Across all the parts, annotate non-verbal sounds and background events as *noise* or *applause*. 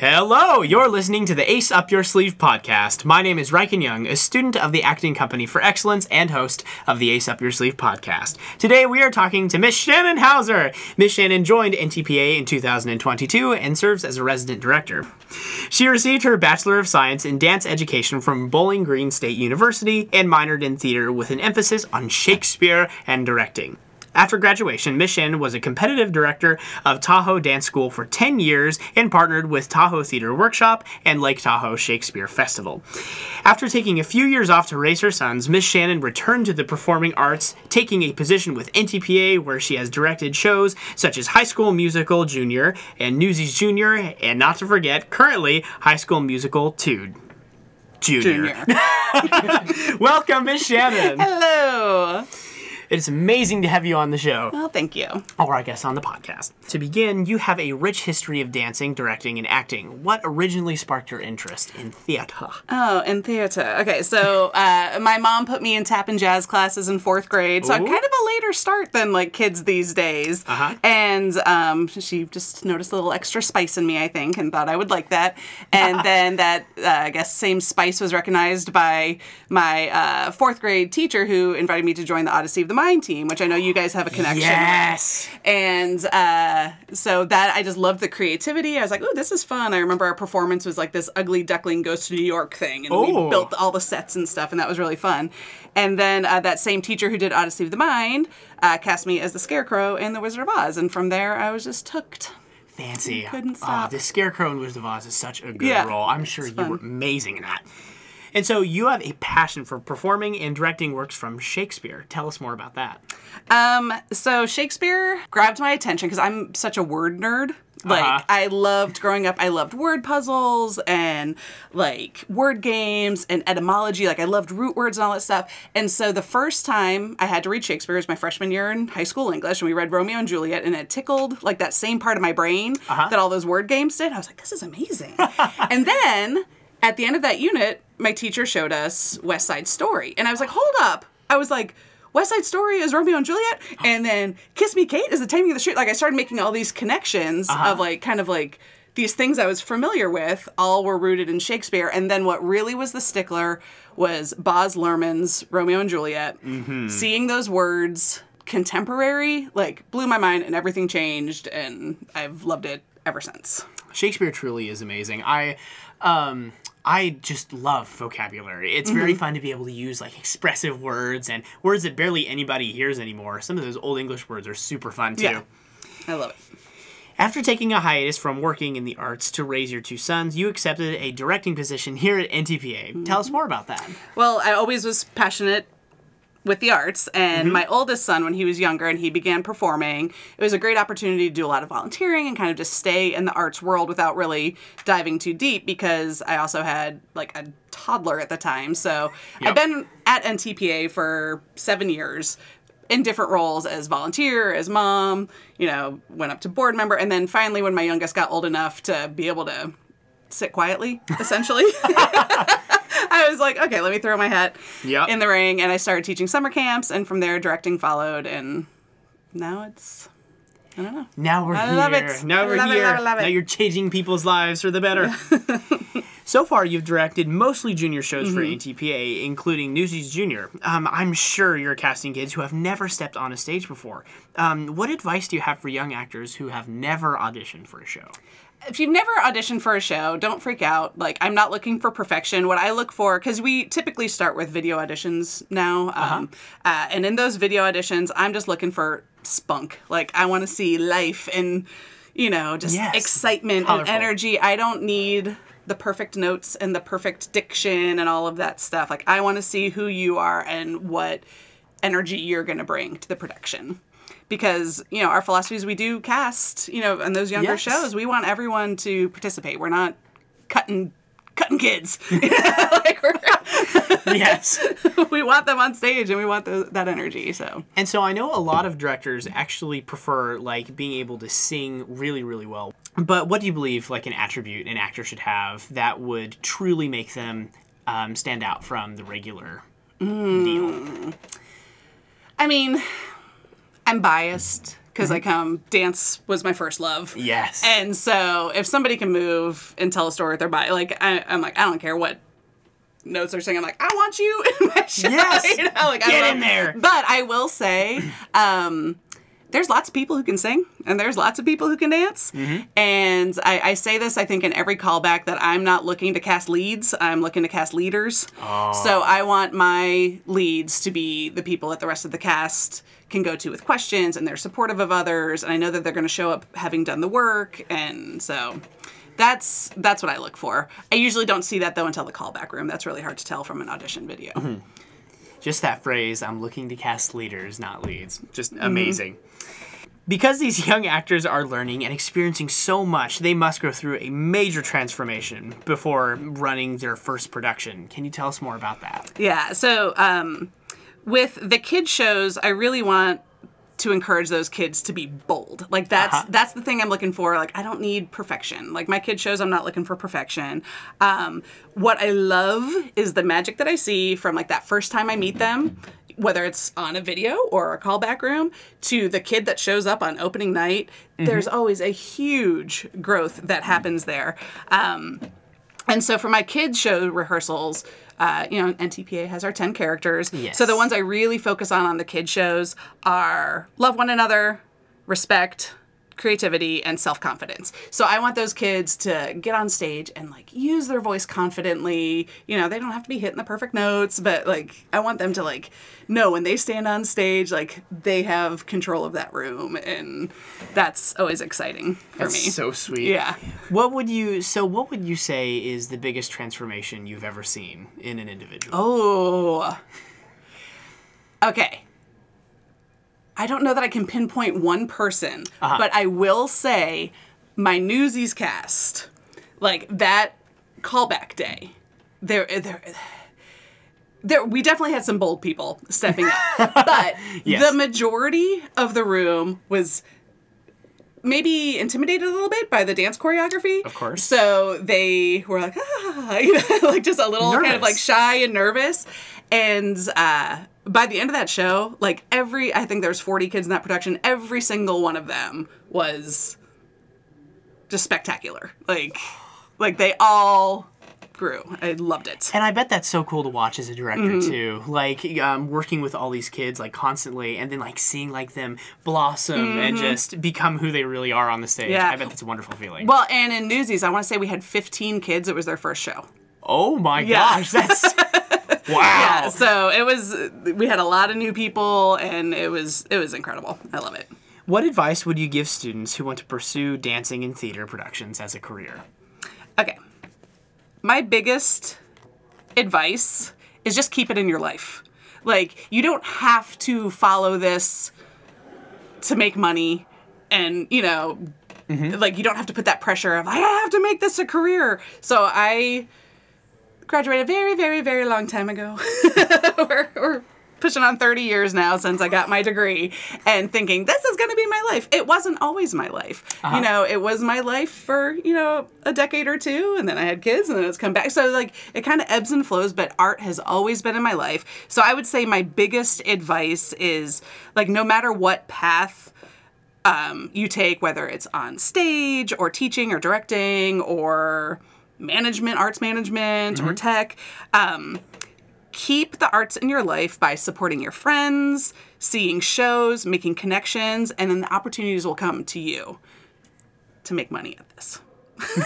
Hello, you're listening to the Ace Up Your Sleeve podcast. My name is Reichen Young, a student of the Acting Company for Excellence and host of the Ace Up Your Sleeve podcast. Today we are talking to Miss Shannon Hauser. Miss Shannon joined NTPA in 2022 and serves as a resident director. She received her Bachelor of Science in Dance Education from Bowling Green State University and minored in theater with an emphasis on Shakespeare and directing. After graduation, Miss Shannon was a competitive director of Tahoe Dance School for 10 years and partnered with Tahoe Theater Workshop and Lake Tahoe Shakespeare Festival. After taking a few years off to raise her sons, Miss Shannon returned to the performing arts, taking a position with NTPA where she has directed shows such as High School Musical Junior and Newsies Junior, and not to forget, currently High School Musical 2. Junior. Junior. *laughs* Welcome, Miss Shannon. Hello. It's amazing to have you on the show. Well, thank you. or I guess on the podcast. To begin, you have a rich history of dancing, directing, and acting. What originally sparked your interest in theater? Oh, in theater. Okay, so uh, my mom put me in tap and jazz classes in fourth grade, so I'm kind of a later start than like kids these days. Uh-huh. And um, she just noticed a little extra spice in me, I think, and thought I would like that. And *laughs* then that, uh, I guess, same spice was recognized by my uh, fourth grade teacher who invited me to join the Odyssey of the Mind team, which I know you guys have a connection with. Yes. And uh, so that I just loved the creativity. I was like, "Oh, this is fun." I remember our performance was like this ugly duckling goes to New York thing, and Oh. we built all the sets and stuff, and that was really fun. And then uh, that same teacher who did Odyssey of the Mind uh, cast me as the Scarecrow in The Wizard of Oz, and from there I was just hooked. Fancy. Couldn't Oh, stop. the Scarecrow in Wizard of Oz is such a good Yeah, role. I'm sure you were amazing in that. And so you have a passion for performing and directing works from Shakespeare. Tell us more about that. Um, so Shakespeare grabbed my attention because I'm such a word nerd. Like Uh-huh. I loved growing up, I loved word puzzles and like word games and etymology. Like I loved root words and all that stuff. And so the first time I had to read Shakespeare was my freshman year in high school English, and we read Romeo and Juliet, and it tickled like that same part of my brain that all those word games did. I was like, this is amazing. *laughs* and then at the end of that unit, my teacher showed us West Side Story, and I was like, hold up. I was like. West Side Story is Romeo and Juliet, and then Kiss Me Kate is the Taming of the Shrew. Like I started making all these connections of uh-huh. like kind of like these things I was familiar with. All were rooted in Shakespeare, and then what really was the stickler was Baz Luhrmann's Romeo and Juliet. Mm-hmm. Seeing those words contemporary like blew my mind, and everything changed, and I've loved it ever since. Shakespeare truly is amazing. I um I just love vocabulary. It's very fun to be able to use like expressive words and words that barely anybody hears anymore. Some of those old English words are super fun too. Yeah. I love it. After taking a hiatus from working in the arts to raise your two sons, you accepted a directing position here at NTPA. Tell us more about that. Well, I always was passionate with the arts, and mm-hmm. my oldest son, when he was younger and he began performing, it was a great opportunity to do a lot of volunteering and kind of just stay in the arts world without really diving too deep because I also had like a toddler at the time. So Yep. I've been at NTPA for seven years in different roles as volunteer, as mom, you know, went up to board member, and then finally when my youngest got old enough to be able to sit quietly, essentially. *laughs* *laughs* *laughs* I was like, okay, let me throw my hat Yep. in the ring, and I started teaching summer camps, and from there, directing followed, and now it's, I don't know. Now we're I here. love it. Now I we're here. it, love it. Now you're changing people's lives for the better. *laughs* so far, you've directed mostly junior shows for Mm-hmm. NTPA, including Newsies Junior. Um, I'm sure you're casting kids who have never stepped on a stage before. Um, what advice do you have for young actors who have never auditioned for a show? If you've never auditioned for a show, don't freak out. Like, I'm not looking for perfection. What I look for, because we typically start with video auditions now, um, uh, and in those video auditions, I'm just looking for spunk. Like, I want to see life and, you know, just Yes. excitement Colorful. and energy. I don't need the perfect notes and the perfect diction and all of that stuff. Like, I want to see who you are and what energy you're going to bring to the production because you know our philosophy is we do cast you know in those younger Yes. shows we want everyone to participate we're not cutting cutting kids *laughs* *laughs* like we're, *laughs* yes. we want them on stage and we want the, that energy so And so I know a lot of directors actually prefer like being able to sing really, really well. But what do you believe like an attribute an actor should have that would truly make them um, stand out from the regular deal? i mean i'm biased because because I come dance was my first love. Yes. And so if somebody can move and tell a story with their body, like I, I'm like I don't care what notes they're singing. I'm like I want you *laughs* in my show. Yes. you know, like, I Get in there. But I will say, um, there's lots of people who can sing and there's lots of people who can dance. Mm-hmm. And I, I say this, I think, in every callback that I'm not looking to cast leads, I'm looking to cast leaders. Oh. So I want my leads to be the people that the rest of the cast can go to with questions and they're supportive of others. And I know that they're going to show up having done the work. And so. That's that's what I look for. I usually don't see that though until the callback room. That's really hard to tell from an audition video. Mm-hmm. Just that phrase, I'm looking to cast leaders, not leads. Just Mm-hmm. amazing. Because these *laughs* young actors are learning and experiencing so much, they must go through a major transformation before running their first production. Can you tell us more about that? Yeah. So um, with the kid shows, I really want to encourage those kids to be bold. Like that's Uh-huh. that's the thing I'm looking for. Like I don't need perfection. Like my kid shows, I'm not looking for perfection. Um, what I love is the magic that I see from like that first time I meet them. Whether it's on a video or a callback room, to the kid that shows up on opening night, there's always a huge growth that happens there. Um, and so for my kids show rehearsals, uh, you know, NTPA has our 10 characters. Yes. So the ones I really focus on on the kids' shows are love one another, respect, creativity, and self confidence. So I want those kids to get on stage and like use their voice confidently. You know, they don't have to be hitting the perfect notes, but like I want them to like know when they stand on stage, like they have control of that room. And that's always exciting for That's me. so sweet. Yeah. What would you so what would you say is the biggest transformation you've ever seen in an individual? Oh. Okay. I don't know that I can pinpoint one person, Uh-huh. but I will say my Newsies cast, like that callback day, there, there, there, we definitely had some bold people stepping up, *laughs* but Yes. the majority of the room was maybe intimidated a little bit by the dance choreography. Of course. So they were like, ah, *laughs* you know, *laughs* like just a little kind of like shy and nervous. And uh, by the end of that show, like every, I think there's 40 kids in that production, every single one of them was just spectacular. Like, like they all grew. I loved it. And I bet that's so cool to watch as a director Mm-hmm. too. Like um, working with all these kids like constantly, and then like seeing like them blossom and just become who they really are on the stage. Mm-hmm. Yeah. I bet that's a wonderful feeling. Well, and in Newsies, I want to say we had 15 kids. It was their first show. oh my Yeah. gosh, that's *laughs* wow. Yeah, so it was. We had a lot of new people, and it was it was incredible. I love it. What advice would you give students who want to pursue dancing and theater productions as a career? Okay. My biggest advice is just keep it in your life. Like, you don't have to follow this to make money and, you know, mm-hmm. like you don't have to put that pressure of I have to make this a career. So I graduated very, very, very long time ago. *laughs* we're, we're pushing on 30 years now since I got my degree and thinking this is going to be my life. It wasn't always my life. You know, it was my life for, you know, a decade or two and then I had kids and then it's come back. So like it kind of ebbs and flows, but art has always been in my life. So I would say my biggest advice is like no matter what path um, you take, whether it's on stage or teaching or directing or management, arts management or tech, um, keep the arts in your life by supporting your friends, seeing shows, making connections, and then the opportunities will come to you to make money at this. *laughs*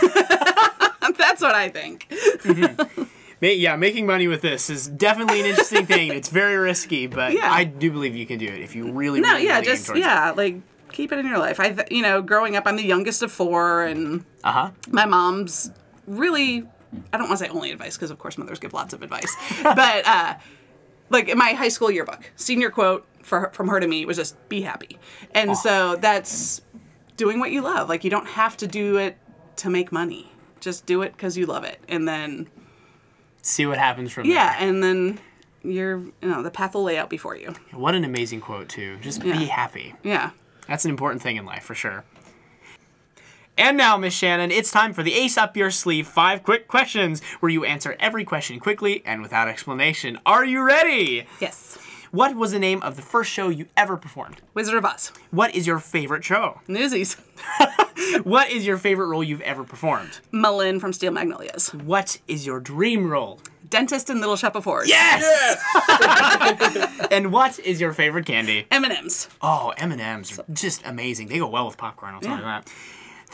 That's what I think. Ma- Yeah, making money with this is definitely an interesting thing. It's very risky, but Yeah. I do believe you can do it if you really, No, really, yeah, just yeah, like keep it in your life. I, you know, growing up, I'm the youngest of four, and Uh huh. my mom's really I don't want to say only advice because of course mothers give lots of advice, *laughs* but uh, like in my high school yearbook, senior quote for from her to me was just be happy, and so that's doing what you love. Like you don't have to do it to make money. Just do it because you love it, and then See what happens from there. yeah, and then you're you know the path will lay out before you. What an amazing quote too. Just Yeah. be happy. Yeah. That's an important thing in life for sure. And now, Miss Shannon, it's time for the Ace Up Your Sleeve five quick questions where you answer every question quickly and without explanation. Are you ready? Yes. What was the name of the first show you ever performed? Wizard of Oz. What is your favorite show? Newsies. *laughs* What is your favorite role you've ever performed? M'Lynn from Steel Magnolias. What is your dream role? Dentist in Little Shop of Horrors. Yes! *laughs* and what is your favorite candy? M&M's. Oh, M&M's are just amazing. They go well with popcorn, I'll tell you that.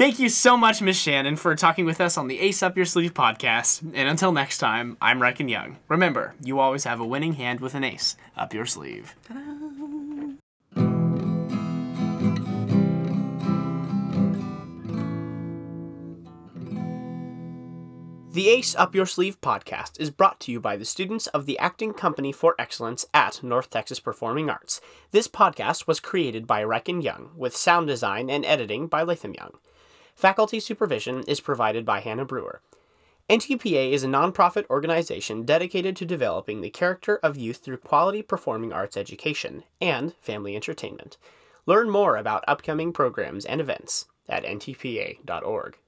Thank you so much, Miss Shannon, for talking with us on the Ace Up Your Sleeve podcast. And until next time, I'm Reichen Young. Remember, you always have a winning hand with an ace up your sleeve. The Ace Up Your Sleeve podcast is brought to you by the students of the Acting Company for Excellence at North Texas Performing Arts. This podcast was created by Reichen Young, with sound design and editing by Latham Young. Faculty supervision is provided by Hannah Brewer. NTPA is a nonprofit organization dedicated to developing the character of youth through quality performing arts education and family entertainment. Learn more about upcoming programs and events at ntpa.org.